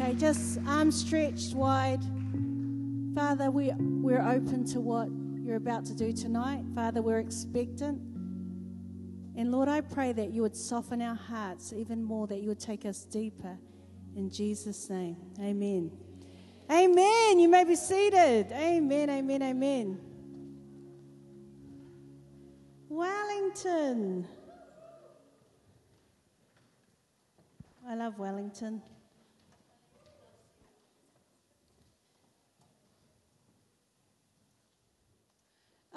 Okay, just arms stretched wide. Father, we, we're open to what you're about to do tonight. Father, we're expectant. And Lord, I pray that you would soften our hearts even more, that you would take us deeper. In Jesus' name, amen. Amen. You may be seated. Amen, amen, amen. Wellington. I love Wellington.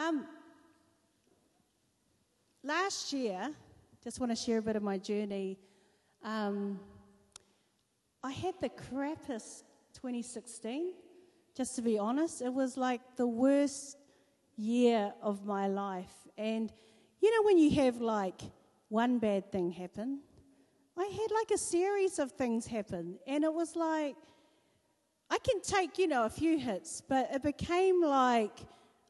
Um, last year, just want to share a bit of my journey. Um, I had the crappiest 2016, just to be honest. It was like the worst year of my life. And you know, when you have like one bad thing happen, I had like a series of things happen. And it was like, I can take, you know, a few hits, but it became like,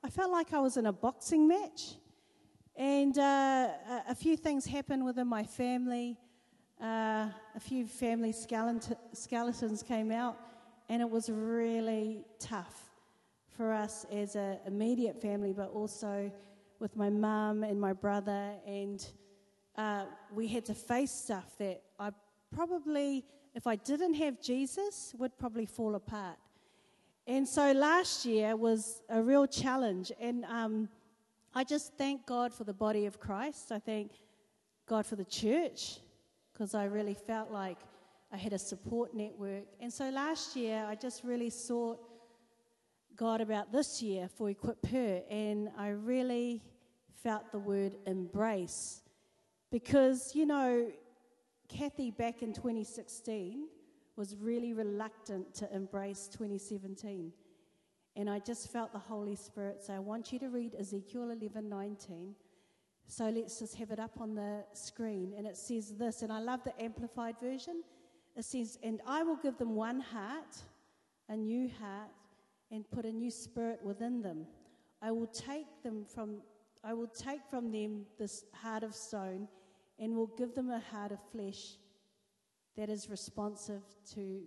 I felt like I was in a boxing match. And uh, a, few things happened within my family. Uh, a few family skeletons came out, and it was really tough for us as an immediate family, but also with my mum and my brother. And uh, we had to face stuff that I probably, if I didn't have Jesus, would probably fall apart. And so last year was a real challenge. And um, I just thank God for the body of Christ. I thank God for the church because I really felt like I had a support network. And so last year, I just really sought God about this year for Equip Her. And I really felt the word embrace. Because, you know, Kathy back in 2016 was really reluctant to embrace 2017. And I just felt the Holy Spirit say, I want you to read Ezekiel 11 19. So let's just have it up on the screen. And it says this, and I love the Amplified version. It says, And I will give them one heart, a new heart, and put a new spirit within them. I will take them from I will take from them this heart of stone and will give them a heart of flesh that is responsive to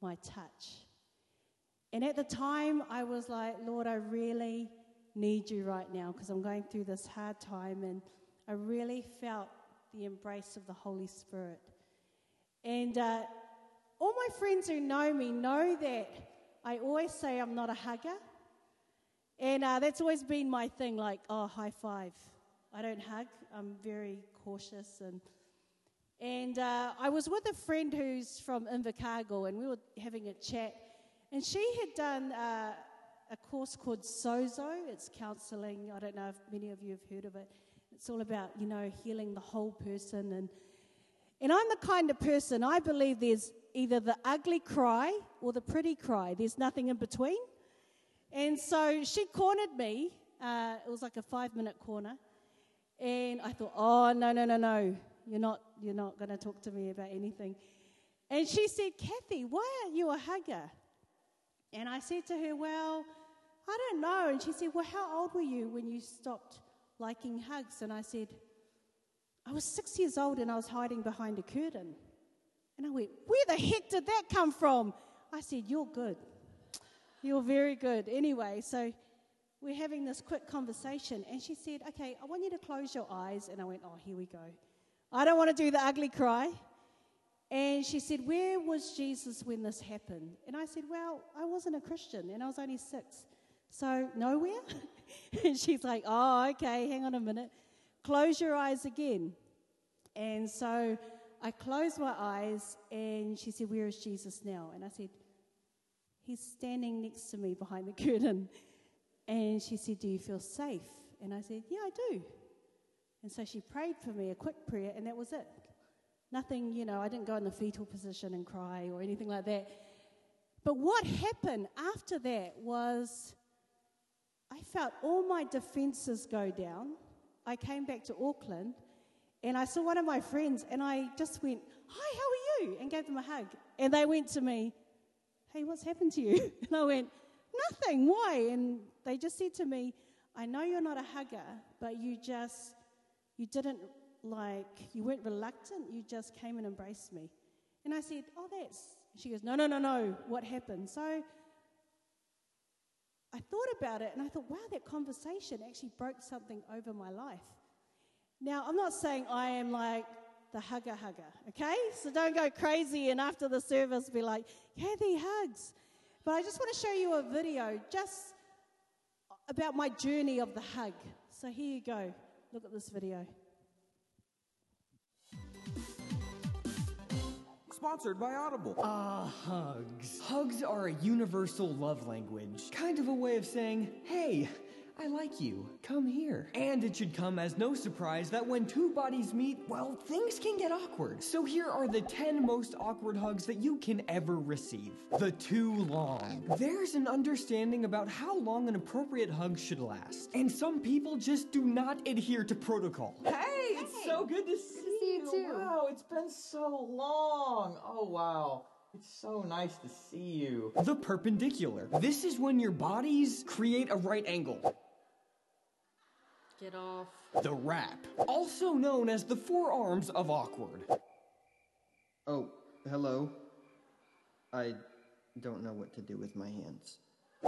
my touch. And at the time, I was like, Lord, I really need you right now because I'm going through this hard time. And I really felt the embrace of the Holy Spirit. And uh, all my friends who know me know that I always say I'm not a hugger. And uh, that's always been my thing like, oh, high five. I don't hug, I'm very cautious. And, and uh, I was with a friend who's from Invercargill, and we were having a chat. And she had done uh, a course called Sozo. It's counseling. I don't know if many of you have heard of it. It's all about, you know, healing the whole person. And, and I'm the kind of person, I believe there's either the ugly cry or the pretty cry. There's nothing in between. And so she cornered me. Uh, it was like a five minute corner. And I thought, oh, no, no, no, no. You're not, you're not going to talk to me about anything. And she said, Kathy, why aren't you a hugger? And I said to her, Well, I don't know. And she said, Well, how old were you when you stopped liking hugs? And I said, I was six years old and I was hiding behind a curtain. And I went, Where the heck did that come from? I said, You're good. You're very good. Anyway, so we're having this quick conversation. And she said, Okay, I want you to close your eyes. And I went, Oh, here we go. I don't want to do the ugly cry. And she said, Where was Jesus when this happened? And I said, Well, I wasn't a Christian and I was only six. So, nowhere? and she's like, Oh, okay, hang on a minute. Close your eyes again. And so I closed my eyes and she said, Where is Jesus now? And I said, He's standing next to me behind the curtain. And she said, Do you feel safe? And I said, Yeah, I do. And so she prayed for me a quick prayer, and that was it. Nothing, you know, I didn't go in the fetal position and cry or anything like that. But what happened after that was I felt all my defenses go down. I came back to Auckland and I saw one of my friends and I just went, Hi, how are you? And gave them a hug. And they went to me, Hey, what's happened to you? And I went, Nothing. Why? And they just said to me, I know you're not a hugger, but you just, you didn't like, you weren't reluctant, you just came and embraced me. And I said, Oh, that's She goes, No, no, no, no. What happened? So I thought about it and I thought, wow, that conversation actually broke something over my life. Now, I'm not saying I am like the hugger hugger, okay? So don't go crazy and after the service be like, Kathy hugs. But I just want to show you a video just about my journey of the hug. So here you go. Look at this video. Sponsored by Audible. Ah, hugs. Hugs are a universal love language. Kind of a way of saying, hey, I like you. Come here. And it should come as no surprise that when two bodies meet, well, things can get awkward. So here are the 10 most awkward hugs that you can ever receive. The too long. There's an understanding about how long an appropriate hug should last. And some people just do not adhere to protocol. Hey, it's so good to see, see you too. Wow, it's been so long. Oh, wow. It's so nice to see you. The perpendicular. This is when your bodies create a right angle. Get off. The wrap, also known as the forearms of awkward. Oh, hello. I don't know what to do with my hands.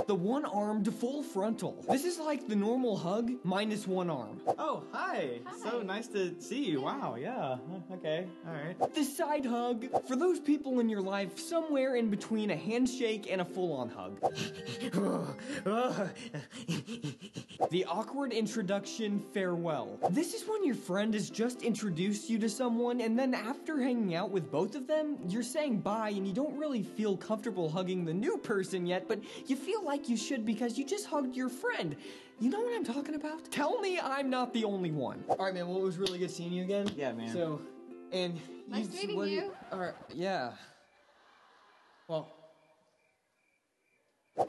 The one armed full frontal. This is like the normal hug minus one arm. Oh, hi. So nice to see you. Wow, yeah. Okay, all right. The side hug. For those people in your life somewhere in between a handshake and a full on hug. the awkward introduction farewell. This is when your friend has just introduced you to someone, and then after hanging out with both of them, you're saying bye and you don't really feel comfortable hugging the new person yet, but you feel like you should because you just hugged your friend. You know what I'm talking about? Tell me I'm not the only one. All right, man. Well, it was really good seeing you again. Yeah, man. So, and Nice you, meeting what- you. All right, yeah. Well,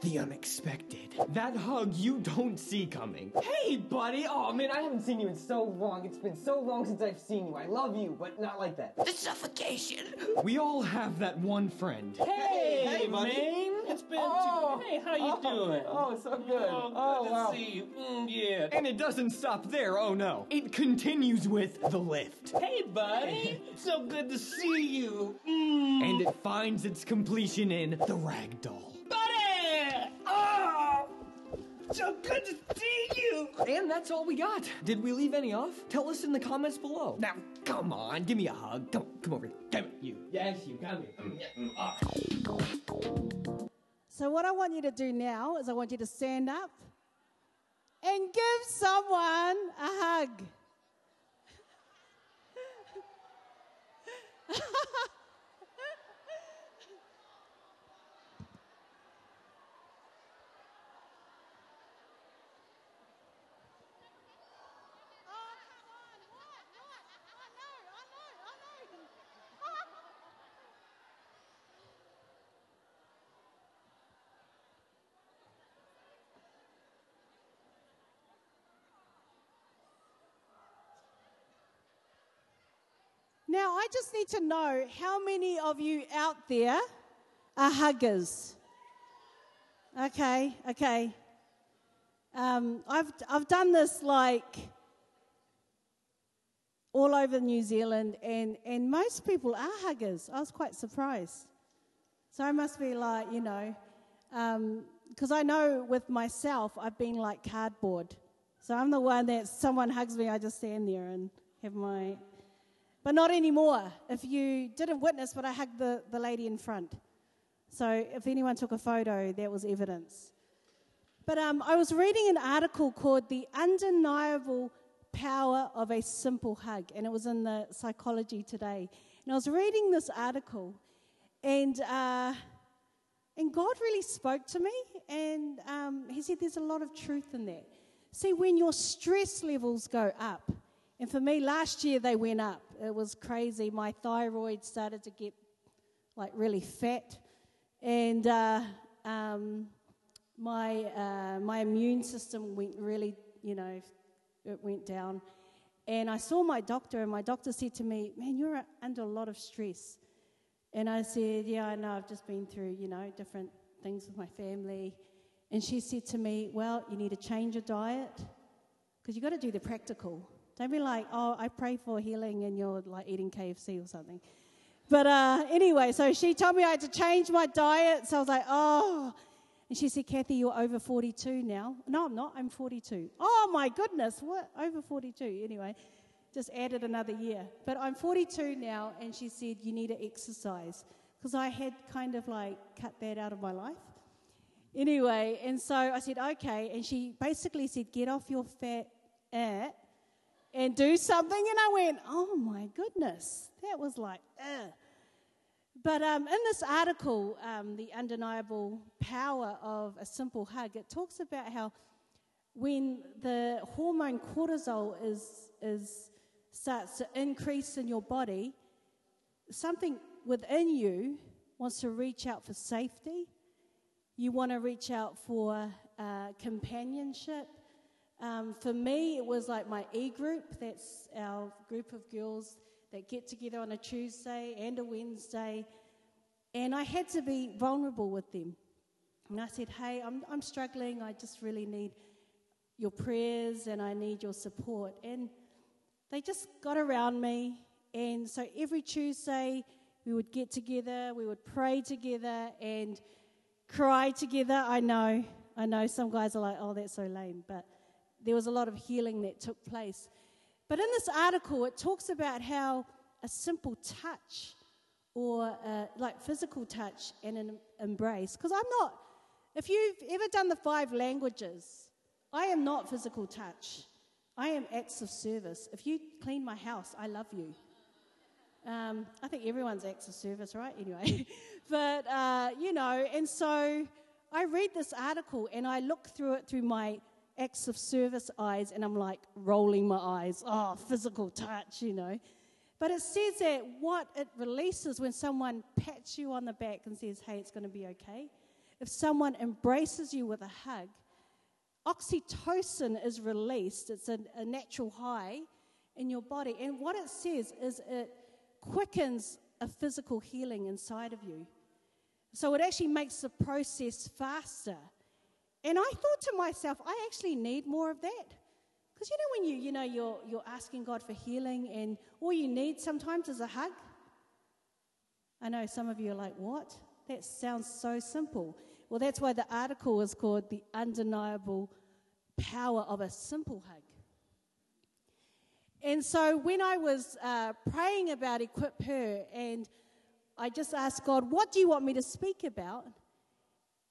The unexpected. That hug you don't see coming. Hey, buddy! Oh man, I haven't seen you in so long. It's been so long since I've seen you. I love you, but not like that. The suffocation. We all have that one friend. Hey, hey, buddy. man! It's been Oh, two. Hey, how you oh, doing? Oh, so good. Oh, good Oh, to wow. see you. Mm, yeah. And it doesn't stop there, oh no. It continues with the lift. Hey, buddy. so good to see you. Mm. And it finds its completion in the ragdoll. Buddy! Oh! So good to see you. And that's all we got. Did we leave any off? Tell us in the comments below. Now, come on, give me a hug. Come, come over here. Come here, you. Yes, you come here. So, what I want you to do now is I want you to stand up and give someone a hug. Now, I just need to know how many of you out there are huggers? Okay, okay. Um, I've, I've done this like all over New Zealand, and, and most people are huggers. I was quite surprised. So I must be like, you know, because I know with myself, I've been like cardboard. So I'm the one that someone hugs me, I just stand there and have my. But not anymore. If you didn't witness, but I hugged the, the lady in front. So if anyone took a photo, that was evidence. But um, I was reading an article called The Undeniable Power of a Simple Hug, and it was in the Psychology Today. And I was reading this article, and, uh, and God really spoke to me, and um, He said there's a lot of truth in that. See, when your stress levels go up, and for me, last year they went up. It was crazy. My thyroid started to get like really fat, and uh, um, my uh, my immune system went really, you know, it went down. And I saw my doctor, and my doctor said to me, "Man, you're under a lot of stress." And I said, "Yeah, I know. I've just been through, you know, different things with my family." And she said to me, "Well, you need to change your diet because you've got to do the practical. Don't be like, oh, I pray for healing and you're like eating KFC or something. But uh, anyway, so she told me I had to change my diet. So I was like, oh. And she said, Kathy, you're over 42 now. No, I'm not. I'm 42. Oh my goodness. What? Over 42. Anyway, just added another year. But I'm 42 now. And she said, you need to exercise. Because I had kind of like cut that out of my life. Anyway, and so I said, okay. And she basically said, get off your fat at and do something. And I went, oh my goodness. That was like, ugh. But um, in this article, um, The Undeniable Power of a Simple Hug, it talks about how when the hormone cortisol is, is, starts to increase in your body, something within you wants to reach out for safety. You want to reach out for uh, companionship. Um, for me, it was like my e group. That's our group of girls that get together on a Tuesday and a Wednesday. And I had to be vulnerable with them. And I said, Hey, I'm, I'm struggling. I just really need your prayers and I need your support. And they just got around me. And so every Tuesday, we would get together, we would pray together and cry together. I know, I know some guys are like, oh, that's so lame. But there was a lot of healing that took place. But in this article, it talks about how a simple touch or uh, like physical touch and an embrace, because I'm not, if you've ever done the five languages, I am not physical touch. I am acts of service. If you clean my house, I love you. Um, I think everyone's acts of service, right? Anyway, but uh, you know, and so I read this article and I look through it through my acts of service eyes, and I'm like rolling my eyes. Oh, physical touch, you know. But it says that what it releases when someone pats you on the back and says, hey, it's going to be okay. If someone embraces you with a hug, oxytocin is released. It's a, a natural high in your body. And what it says is it quickens a physical healing inside of you. So it actually makes the process faster. And I thought to myself, I actually need more of that. Because you know when you, you know, you're, you're asking God for healing and all you need sometimes is a hug? I know some of you are like, what? That sounds so simple. Well, that's why the article is called The Undeniable Power of a Simple Hug. And so when I was uh, praying about Equip Her, and I just asked God, what do you want me to speak about?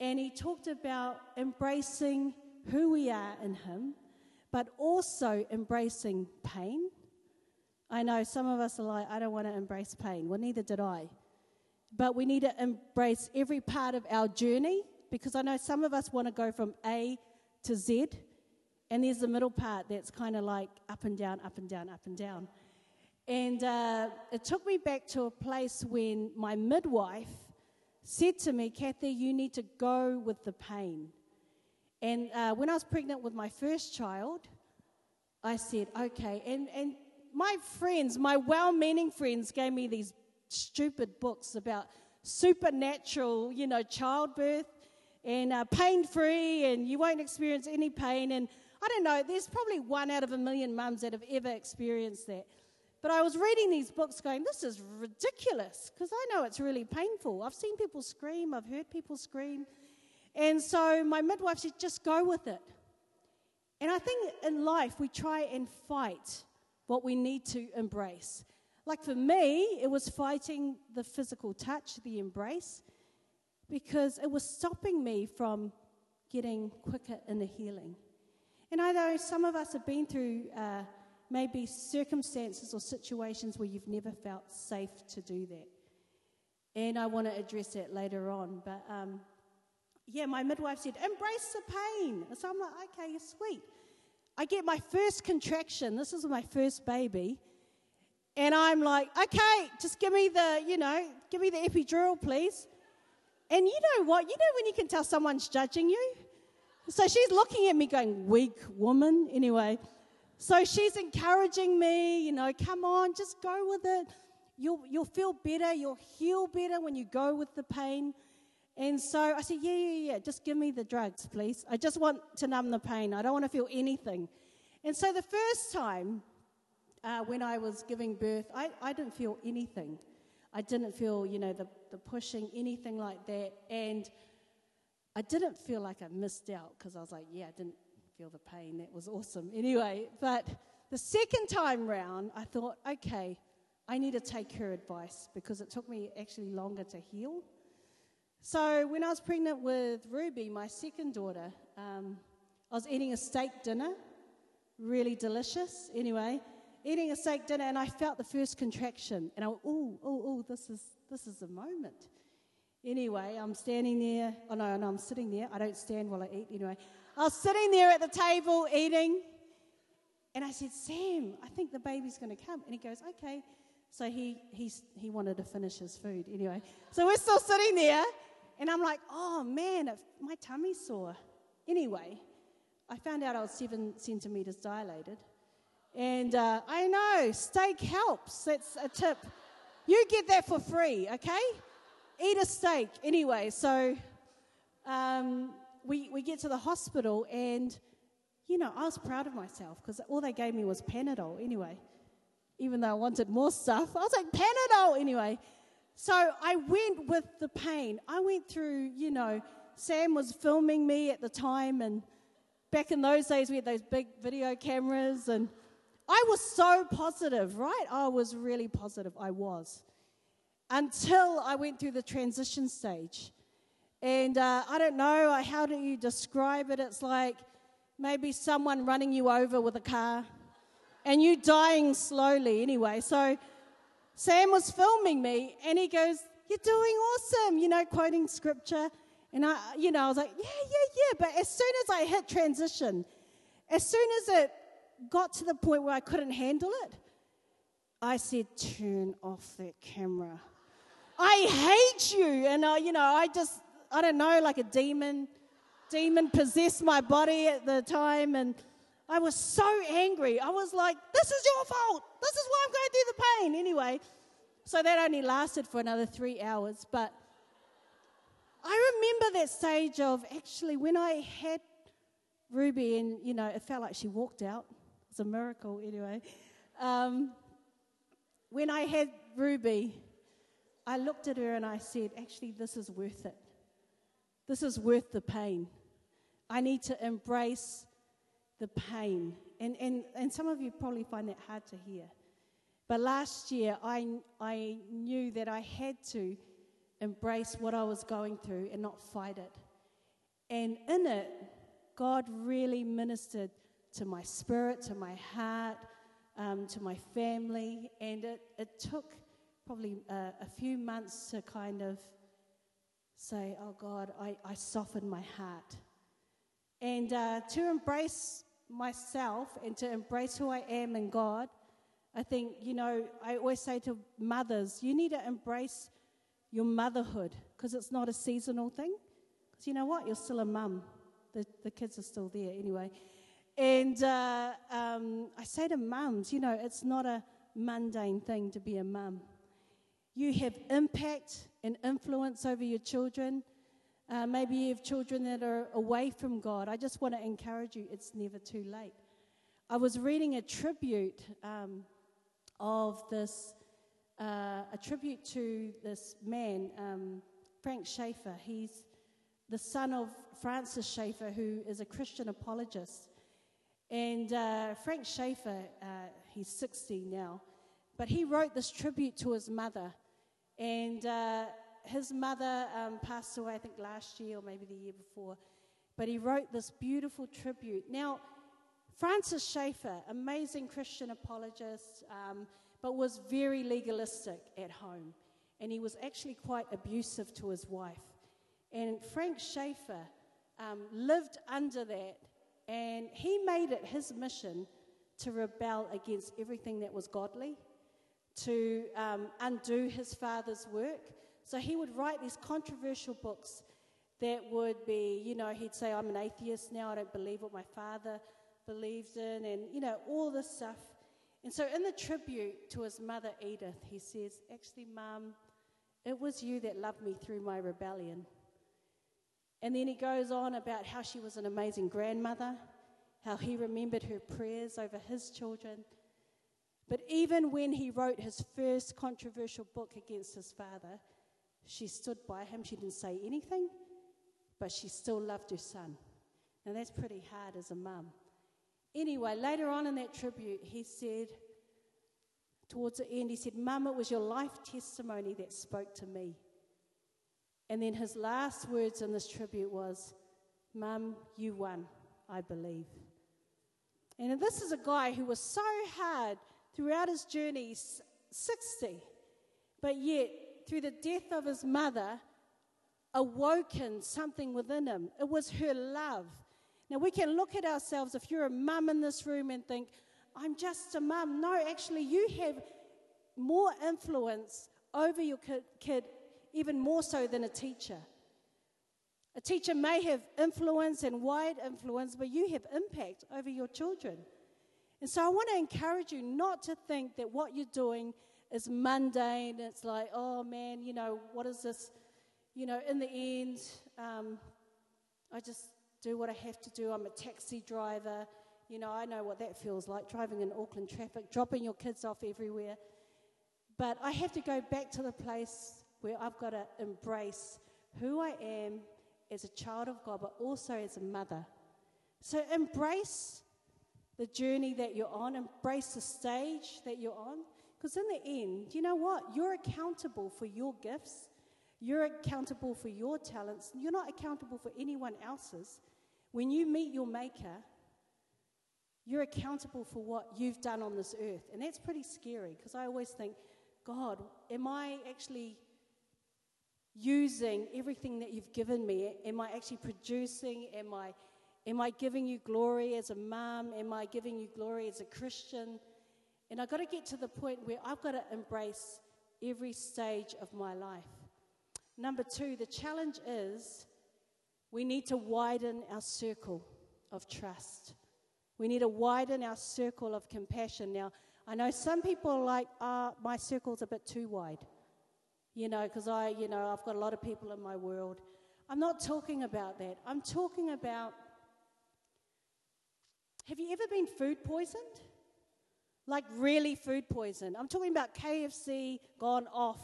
And He talked about embracing who we are in Him but also embracing pain. I know some of us are like, I don't want to embrace pain. Well, neither did I. But we need to embrace every part of our journey because I know some of us want to go from A to Z, and there's the middle part that's kind of like up and down, up and down, up and down. And uh, it took me back to a place when my midwife said to me, Kathy, you need to go with the pain. And uh, when I was pregnant with my first child, I said, okay. And, and my friends, my well meaning friends, gave me these stupid books about supernatural, you know, childbirth and uh, pain free, and you won't experience any pain. And I don't know, there's probably one out of a million mums that have ever experienced that. But I was reading these books going, this is ridiculous, because I know it's really painful. I've seen people scream, I've heard people scream. And so my midwife said, just go with it. And I think in life we try and fight what we need to embrace. Like for me, it was fighting the physical touch, the embrace, because it was stopping me from getting quicker in the healing. And I know some of us have been through uh, maybe circumstances or situations where you've never felt safe to do that. And I want to address that later on. But um, yeah, my midwife said, embrace the pain. So I'm like, okay, you're sweet. I get my first contraction. This is my first baby. And I'm like, okay, just give me the, you know, give me the epidural, please. And you know what? You know when you can tell someone's judging you? So she's looking at me going, weak woman. Anyway, so she's encouraging me, you know, come on, just go with it. You'll, you'll feel better. You'll heal better when you go with the pain. And so I said, Yeah, yeah, yeah, just give me the drugs, please. I just want to numb the pain. I don't want to feel anything. And so the first time uh, when I was giving birth, I, I didn't feel anything. I didn't feel, you know, the, the pushing, anything like that. And I didn't feel like I missed out because I was like, yeah, I didn't feel the pain. That was awesome. Anyway, but the second time round, I thought, okay, I need to take her advice because it took me actually longer to heal. So when I was pregnant with Ruby, my second daughter, um, I was eating a steak dinner, really delicious. Anyway, eating a steak dinner, and I felt the first contraction, and I "Oh, oh, oh! This is this is a moment." Anyway, I'm standing there. Oh no, no, I'm sitting there. I don't stand while I eat. Anyway, I was sitting there at the table eating, and I said, "Sam, I think the baby's going to come." And he goes, "Okay." So he he's, he wanted to finish his food anyway. So we're still sitting there, and I'm like, "Oh man, my tummy's sore." Anyway, I found out I was seven centimeters dilated. And uh, I know, steak helps. That's a tip. You get that for free, okay? Eat a steak. Anyway, so um, we, we get to the hospital, and, you know, I was proud of myself because all they gave me was Panadol anyway. Even though I wanted more stuff, I was like, Panadol anyway. So I went with the pain. I went through, you know, Sam was filming me at the time, and back in those days, we had those big video cameras, and I was so positive, right? I was really positive. I was. Until I went through the transition stage. And uh, I don't know, how do you describe it? It's like maybe someone running you over with a car and you dying slowly anyway. So Sam was filming me and he goes, You're doing awesome, you know, quoting scripture. And I, you know, I was like, Yeah, yeah, yeah. But as soon as I hit transition, as soon as it got to the point where I couldn't handle it, I said, Turn off that camera. I hate you. And, I, you know, I just, I don't know, like a demon, demon possessed my body at the time. And I was so angry. I was like, This is your fault. This is why I'm going through the pain. Anyway, so that only lasted for another three hours. But I remember that stage of actually when I had Ruby and, you know, it felt like she walked out It was a miracle anyway. Um, when I had Ruby, I looked at her and I said, actually, this is worth it. This is worth the pain. I need to embrace the pain. And, and, and some of you probably find that hard to hear. But last year, I, I knew that I had to embrace what I was going through and not fight it. And in it, God really ministered to my spirit, to my heart, um, to my family. And it, it took probably a, a few months to kind of say, Oh God, I, I softened my heart. And uh, to embrace myself and to embrace who I am in God, I think, you know, I always say to mothers, you need to embrace your motherhood because it's not a seasonal thing. Because you know what? You're still a mum. The, the kids are still there anyway. And uh, um, I say to mums, you know, it's not a mundane thing to be a mum. You have impact and influence over your children. Uh, maybe you have children that are away from God. I just want to encourage you, it's never too late. I was reading a tribute um, of this, uh, a tribute to this man, um, Frank Schaeffer. He's the son of Francis Schaeffer, who is a Christian apologist. And uh, Frank Schaeffer, uh, he's 60 now, but he wrote this tribute to his mother. And uh, his mother um, passed away, I think, last year or maybe the year before. But he wrote this beautiful tribute. Now, Francis Schaeffer, amazing Christian apologist, um, but was very legalistic at home. And he was actually quite abusive to his wife. And Frank Schaeffer um, lived under that and he made it his mission to rebel against everything that was godly, to um, undo his father's work. So he would write these controversial books that would be, you know, he'd say, I'm an atheist now, I don't believe what my father believes in, and, you know, all this stuff. And so in the tribute to his mother, Edith, he says, Actually, Mum, it was you that loved me through my rebellion. And then he goes on about how she was an amazing grandmother, how he remembered her prayers over his children. But even when he wrote his first controversial book against his father, she stood by him. She didn't say anything, but she still loved her son. Now, that's pretty hard as a mum. Anyway, later on in that tribute, he said, towards the end, he said, Mum, it was your life testimony that spoke to me. And then his last words in this tribute was, Mum, you won, I believe. And this is a guy who was so hard throughout his journey, 60, but yet through the death of his mother, awoken something within him. It was her love. Now, we can look at ourselves, if you're a mum in this room, and think, I'm just a mum. No, actually, you have more influence over your kid, even more so than a teacher. A teacher may have influence and wide influence, but you have impact over your children. And so I want to encourage you not to think that what you're doing is mundane. It's like, oh man, you know, what is this? You know, in the end, um, I just do what I have to do. I'm a taxi driver. You know, I know what that feels like driving in Auckland traffic, dropping your kids off everywhere. But I have to go back to the place where I've got to embrace who I am as a child of God, but also as a mother. So embrace the journey that you're on, embrace the stage that you're on. Because in the end, you know what? You're accountable for your gifts, you're accountable for your talents, you're not accountable for anyone else's. When you meet your Maker, you're accountable for what you've done on this earth. And that's pretty scary because I always think, God, am I actually using everything that you've given me? Am I actually producing? Am I, am I giving you glory as a mom? Am I giving you glory as a Christian? And I've got to get to the point where I've got to embrace every stage of my life. Number two, the challenge is we need to widen our circle of trust. We need to widen our circle of compassion. Now, I know some people are like, ah, my circle's a bit too wide you know, because I, you know, I've got a lot of people in my world. I'm not talking about that. I'm talking about have you ever been food poisoned? Like really food poisoned. I'm talking about KFC gone off.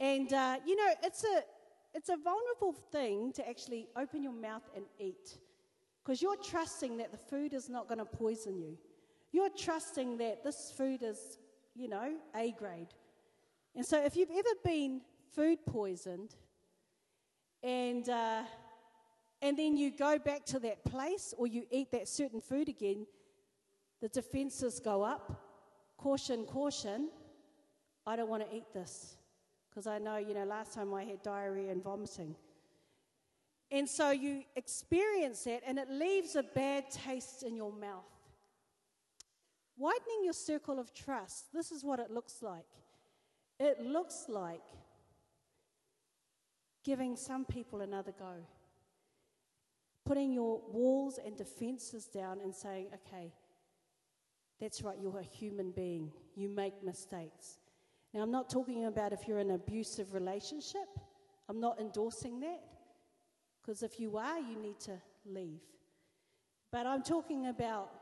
And, uh, you know, it's a, it's a vulnerable thing to actually open your mouth and eat because you're trusting that the food is not going to poison you. You're trusting that this food is, you know, A grade. And so, if you've ever been food poisoned and, uh, and then you go back to that place or you eat that certain food again, the defenses go up. Caution, caution. I don't want to eat this because I know, you know, last time I had diarrhea and vomiting. And so you experience that and it leaves a bad taste in your mouth. Widening your circle of trust, this is what it looks like. It looks like giving some people another go. Putting your walls and defenses down and saying, okay, that's right, you're a human being. You make mistakes. Now, I'm not talking about if you're in an abusive relationship. I'm not endorsing that. Because if you are, you need to leave. But I'm talking about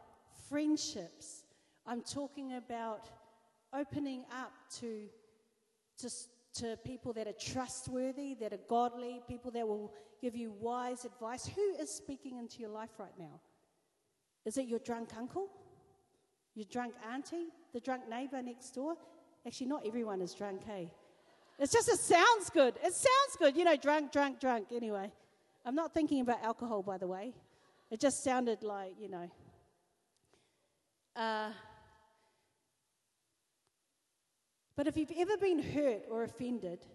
friendships. I'm talking about opening up to to, to people that are trustworthy, that are godly, people that will give you wise advice. Who is speaking into your life right now? Is it your drunk uncle? Your drunk auntie? The drunk neighbor next door? Actually, not everyone is drunk, hey? It's just, it sounds good. It sounds good. You know, drunk, drunk, drunk. Anyway, I'm not thinking about alcohol, by the way. It just sounded like, you know. Uh, But if you've ever been hurt or offended,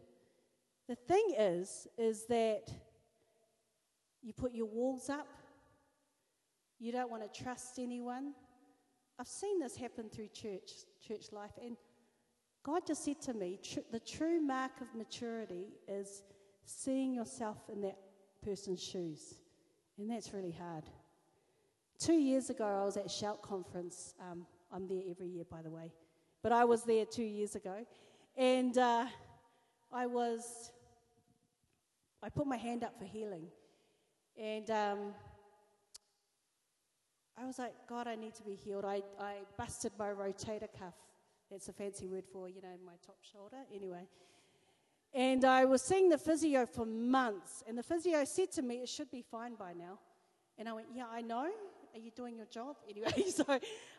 the thing is, is that you put your walls up. You don't want to trust anyone. I've seen this happen through church, church life, and God just said to me, tr- the true mark of maturity is seeing yourself in that person's shoes, and that's really hard. Two years ago, I was at Shout Conference. Um, I'm there every year, by the way. But I was there two years ago. And uh, I was, I put my hand up for healing. And um, I was like, God, I need to be healed. I, I busted my rotator cuff. That's a fancy word for, you know, my top shoulder. Anyway. And I was seeing the physio for months. And the physio said to me, it should be fine by now. And I went, yeah, I know. Are you doing your job? Anyway, so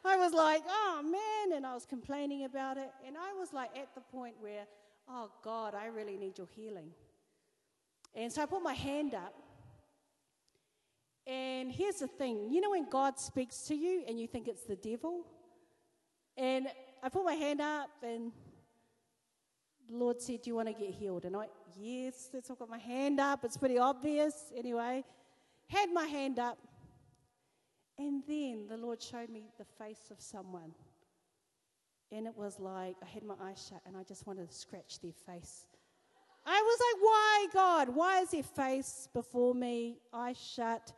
I was like, oh man. And I was complaining about it. And I was like at the point where, oh God, I really need your healing. And so I put my hand up. And here's the thing you know, when God speaks to you and you think it's the devil? And I put my hand up, and the Lord said, Do you want to get healed? And I, yes, that's I've got my hand up. It's pretty obvious. Anyway, had my hand up. And then the Lord showed me the face of someone. And it was like I had my eyes shut and I just wanted to scratch their face. I was like, why, God? Why is their face before me? Eyes shut.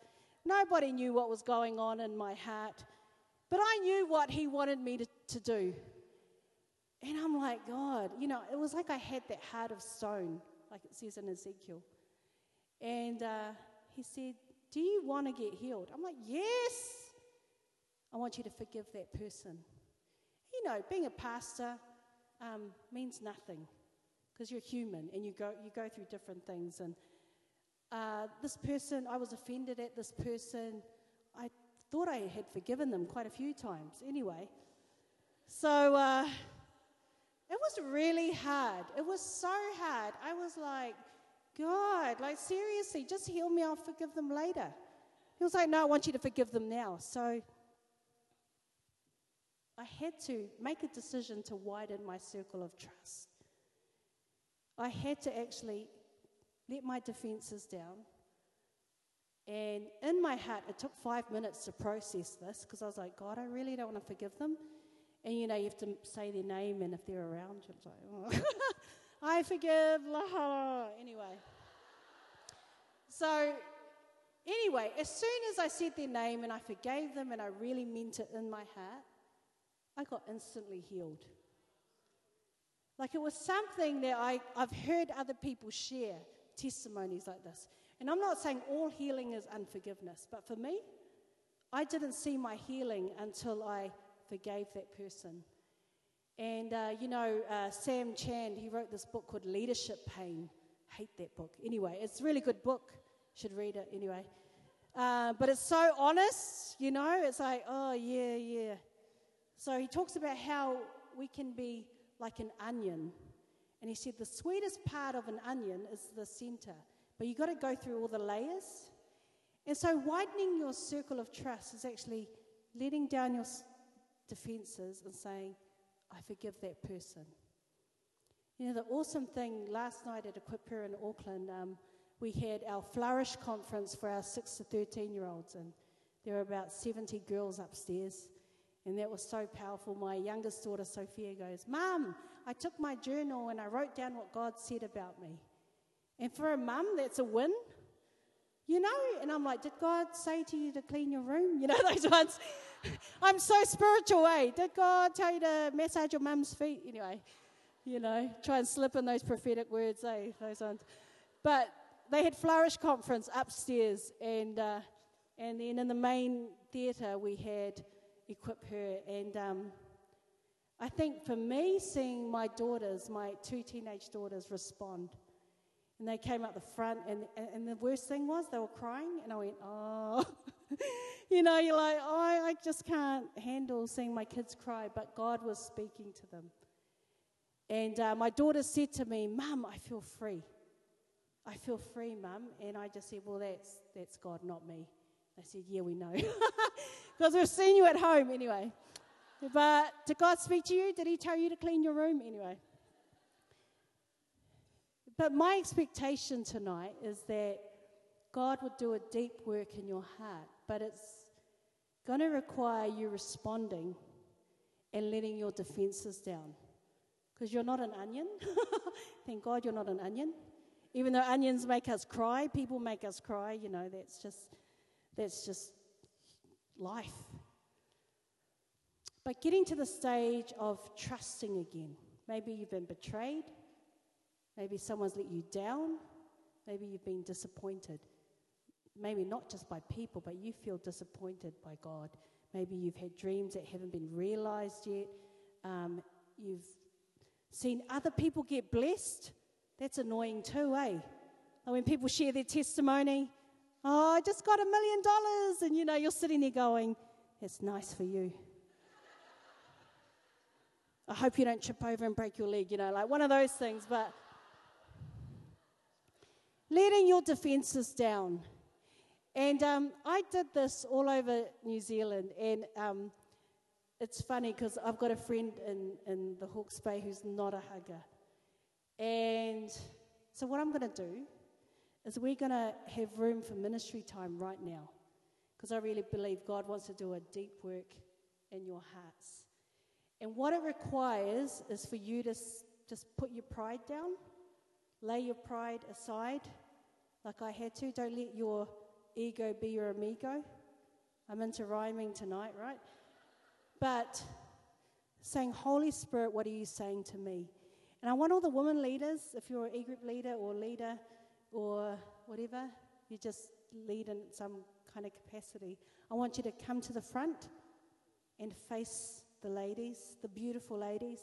Nobody knew what was going on in my heart. But I knew what He wanted me to, to do. And I'm like, God, you know, it was like I had that heart of stone, like it says in Ezekiel. And uh, He said, Do you want to get healed? I'm like, Yes. I want you to forgive that person. You know, being a pastor um, means nothing because you're human and you go, you go through different things. And uh, this person, I was offended at this person. I thought I had forgiven them quite a few times anyway. So uh, it was really hard. It was so hard. I was like, God, like seriously, just heal me, I'll forgive them later. He was like, No, I want you to forgive them now. So I had to make a decision to widen my circle of trust. I had to actually let my defenses down. And in my heart, it took five minutes to process this because I was like, God, I really don't want to forgive them. And you know, you have to say their name, and if they're around, you're like, oh, I forgive. Anyway. So, anyway, as soon as I said their name and I forgave them and I really meant it in my heart, I got instantly healed. Like it was something that I, I've heard other people share testimonies like this. And I'm not saying all healing is unforgiveness, but for me, I didn't see my healing until I forgave that person. And, uh, you know, uh, Sam Chand, he wrote this book called Leadership Pain. Hate that book. Anyway, it's a really good book. Should read it anyway. Uh, but it's so honest, you know, it's like, oh, yeah, yeah. So he talks about how we can be like an onion. And he said the sweetest part of an onion is the center, but you've got to go through all the layers. And so, widening your circle of trust is actually letting down your defenses and saying, I forgive that person. You know, the awesome thing last night at Equip in Auckland, um, we had our Flourish conference for our 6 to 13 year olds, and there were about 70 girls upstairs. And that was so powerful. My youngest daughter, Sophia, goes, Mum, I took my journal and I wrote down what God said about me. And for a mum, that's a win. You know? And I'm like, Did God say to you to clean your room? You know, those ones. I'm so spiritual, eh? Did God tell you to massage your mum's feet? Anyway, you know, try and slip in those prophetic words, eh? Those ones. But they had Flourish Conference upstairs, and, uh, and then in the main theatre, we had equip her. And um, I think for me, seeing my daughters, my two teenage daughters, respond, and they came up the front, and, and the worst thing was they were crying, and I went, oh. you know, you're like, oh, I just can't handle seeing my kids cry, but God was speaking to them. And uh, my daughter said to me, Mum, I feel free. I feel free, Mum. And I just said, Well, that's, that's God, not me. They said, Yeah, we know. Because we've seen you at home anyway. But did God speak to you? Did He tell you to clean your room anyway? But my expectation tonight is that God would do a deep work in your heart, but it's going to require you responding and letting your defenses down. Because you're not an onion. Thank God you're not an onion. Even though onions make us cry, people make us cry, you know, that's just that's just life. But getting to the stage of trusting again. Maybe you've been betrayed. Maybe someone's let you down. Maybe you've been disappointed. maybe not just by people, but you feel disappointed by God. Maybe you've had dreams that haven't been realized yet. Um, you've seen other people get blessed. That's annoying too, eh? When people share their testimony, oh, I just got a million dollars, and you know, you're sitting there going, It's nice for you. I hope you don't trip over and break your leg, you know, like one of those things, but letting your defenses down. And um, I did this all over New Zealand, and um, it's funny because I've got a friend in, in the Hawke's Bay who's not a hugger. And so, what I'm going to do is we're going to have room for ministry time right now because I really believe God wants to do a deep work in your hearts. And what it requires is for you to just put your pride down, lay your pride aside, like I had to. Don't let your ego be your amigo. I'm into rhyming tonight, right? But saying, Holy Spirit, what are you saying to me? And I want all the women leaders, if you're an e group leader or leader or whatever, you just lead in some kind of capacity. I want you to come to the front and face the ladies, the beautiful ladies.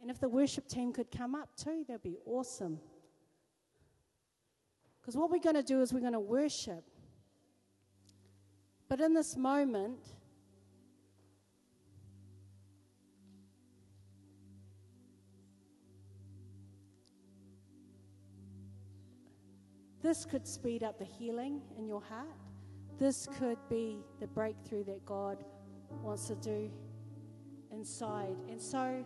And if the worship team could come up too, that'd be awesome. Because what we're going to do is we're going to worship. But in this moment, this could speed up the healing in your heart. This could be the breakthrough that God wants to do inside. And so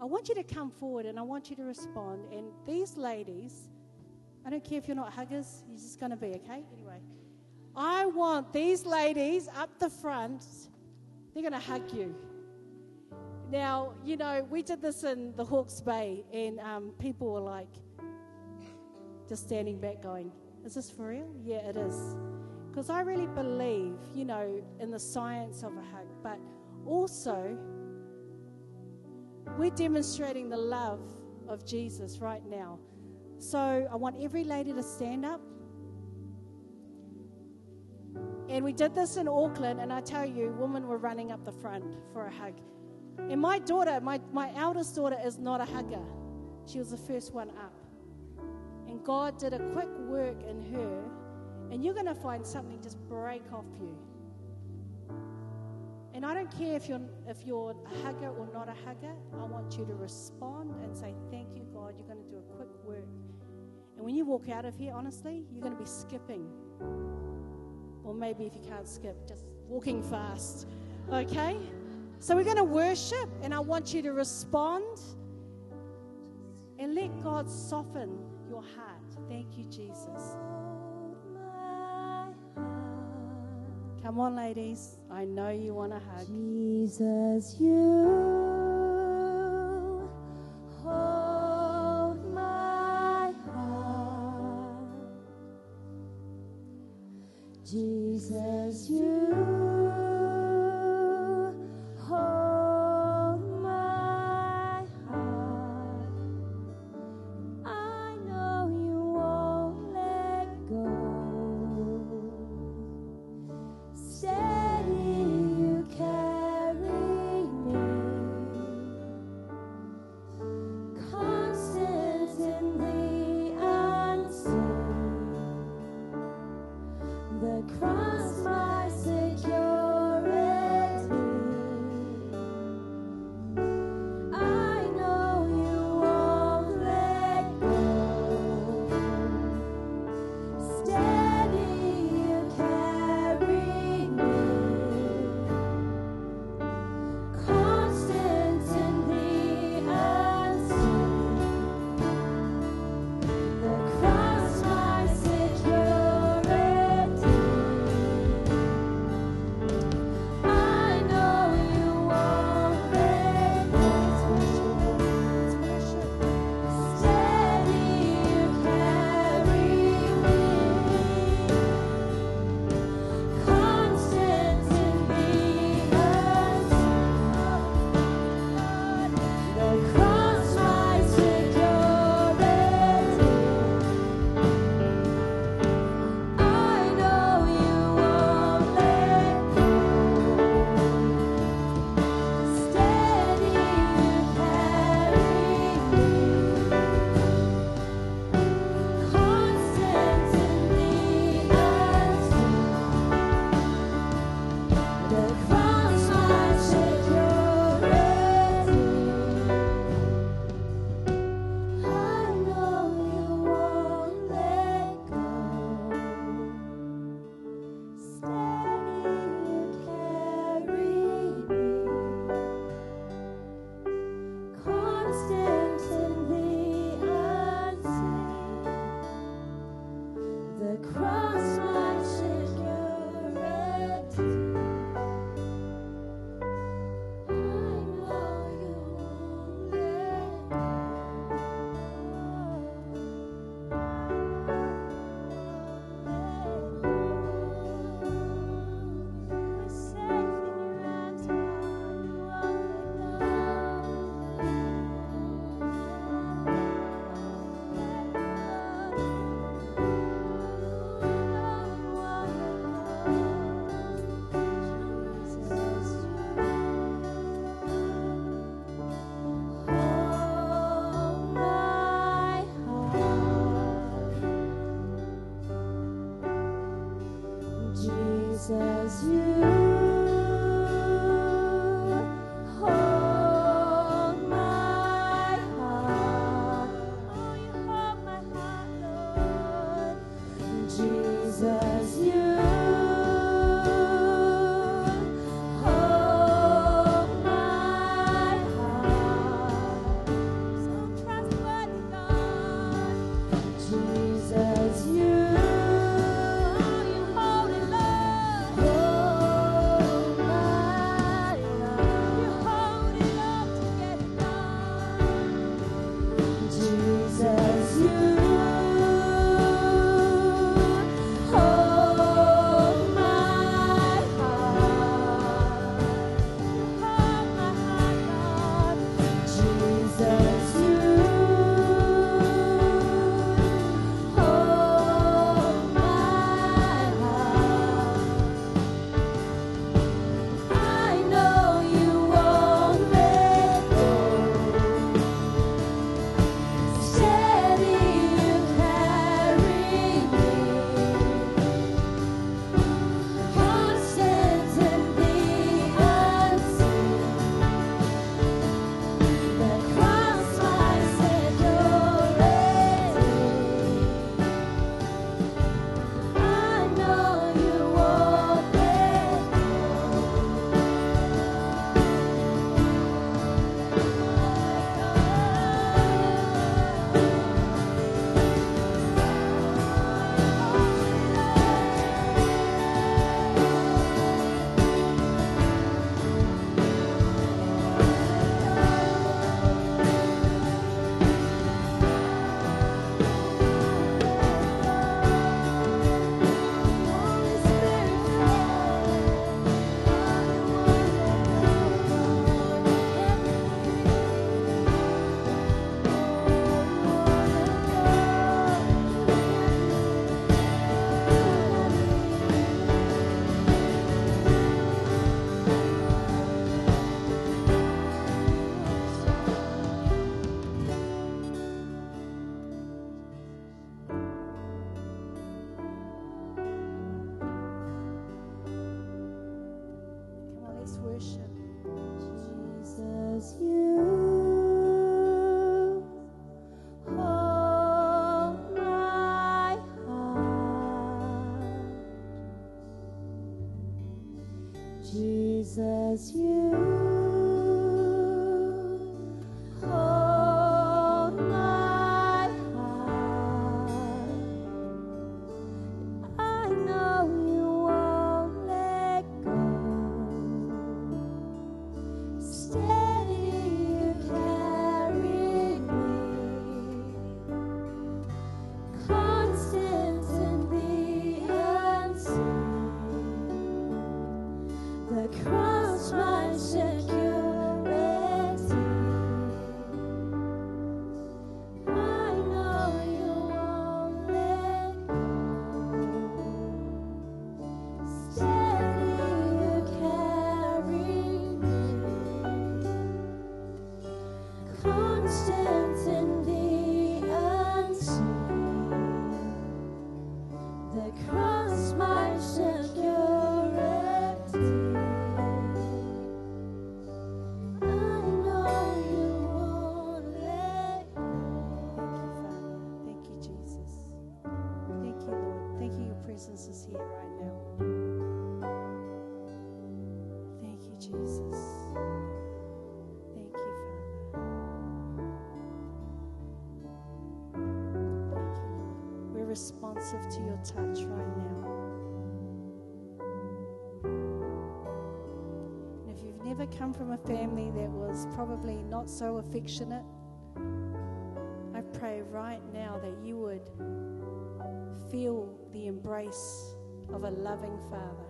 I want you to come forward and I want you to respond. And these ladies, I don't care if you're not huggers, you're just going to be, okay? Anyway, I want these ladies up the front, they're going to hug you. Now, you know, we did this in the Hawke's Bay, and um, people were like, just standing back going, Is this for real? Yeah, it is. Because I really believe, you know, in the science of a hug, but also we're demonstrating the love of Jesus right now. So I want every lady to stand up. And we did this in Auckland, and I tell you, women were running up the front for a hug. And my daughter, my, my eldest daughter, is not a hugger. She was the first one up. God did a quick work in her, and you're going to find something just break off you. And I don't care if you're, if you're a hugger or not a hugger, I want you to respond and say, Thank you, God. You're going to do a quick work. And when you walk out of here, honestly, you're going to be skipping. Or maybe if you can't skip, just walking fast. Okay? So we're going to worship, and I want you to respond and let God soften your heart. Thank you, Jesus. Come on, ladies. I know you want a hug. Jesus, you. Jesus, you desire. as you. Responsive to your touch right now. And if you've never come from a family that was probably not so affectionate, I pray right now that you would feel the embrace of a loving Father.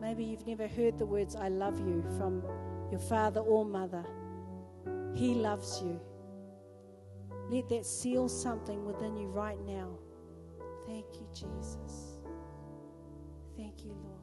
Maybe you've never heard the words, I love you, from your father or mother. He loves you. Let that seal something within you right now. Thank you, Jesus. Thank you, Lord.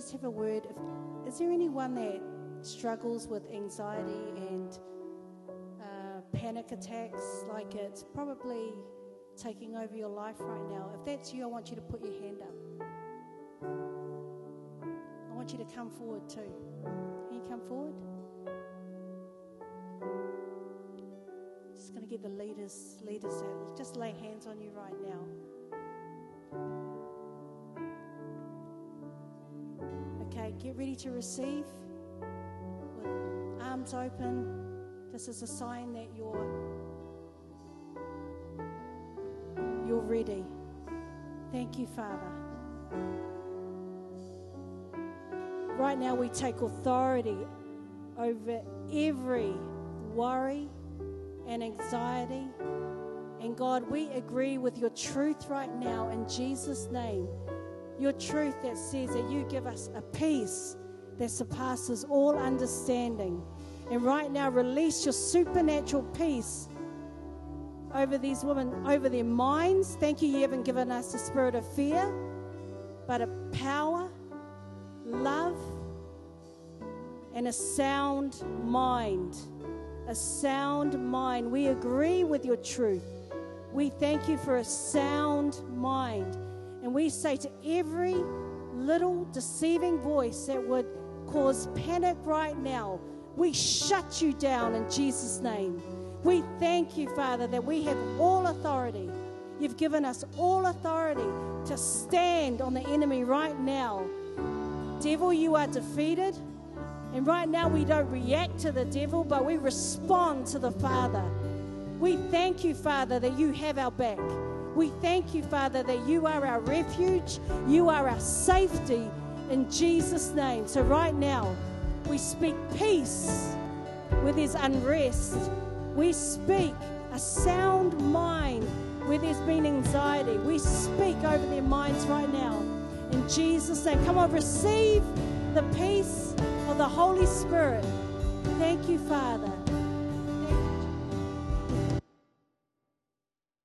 Just have a word. If, is there anyone that struggles with anxiety and uh, panic attacks? Like it's probably taking over your life right now. If that's you, I want you to put your hand up. I want you to come forward too. Can you come forward? Just going to get the leaders, leaders out. Just lay hands on you right now. Get ready to receive with arms open. This is a sign that you're you're ready. Thank you, Father. Right now we take authority over every worry and anxiety. And God, we agree with your truth right now in Jesus' name your truth that says that you give us a peace that surpasses all understanding. And right now, release your supernatural peace over these women, over their minds. Thank you, you haven't given us a spirit of fear, but a power, love, and a sound mind. A sound mind. We agree with your truth. We thank you for a sound mind. And we say to every little deceiving voice that would cause panic right now, we shut you down in Jesus' name. We thank you, Father, that we have all authority. You've given us all authority to stand on the enemy right now. Devil, you are defeated. And right now, we don't react to the devil, but we respond to the Father. We thank you, Father, that you have our back. We thank you, Father, that you are our refuge, you are our safety in Jesus' name. So, right now, we speak peace where there's unrest. We speak a sound mind where there's been anxiety. We speak over their minds right now. In Jesus' name. Come on, receive the peace of the Holy Spirit. Thank you, Father.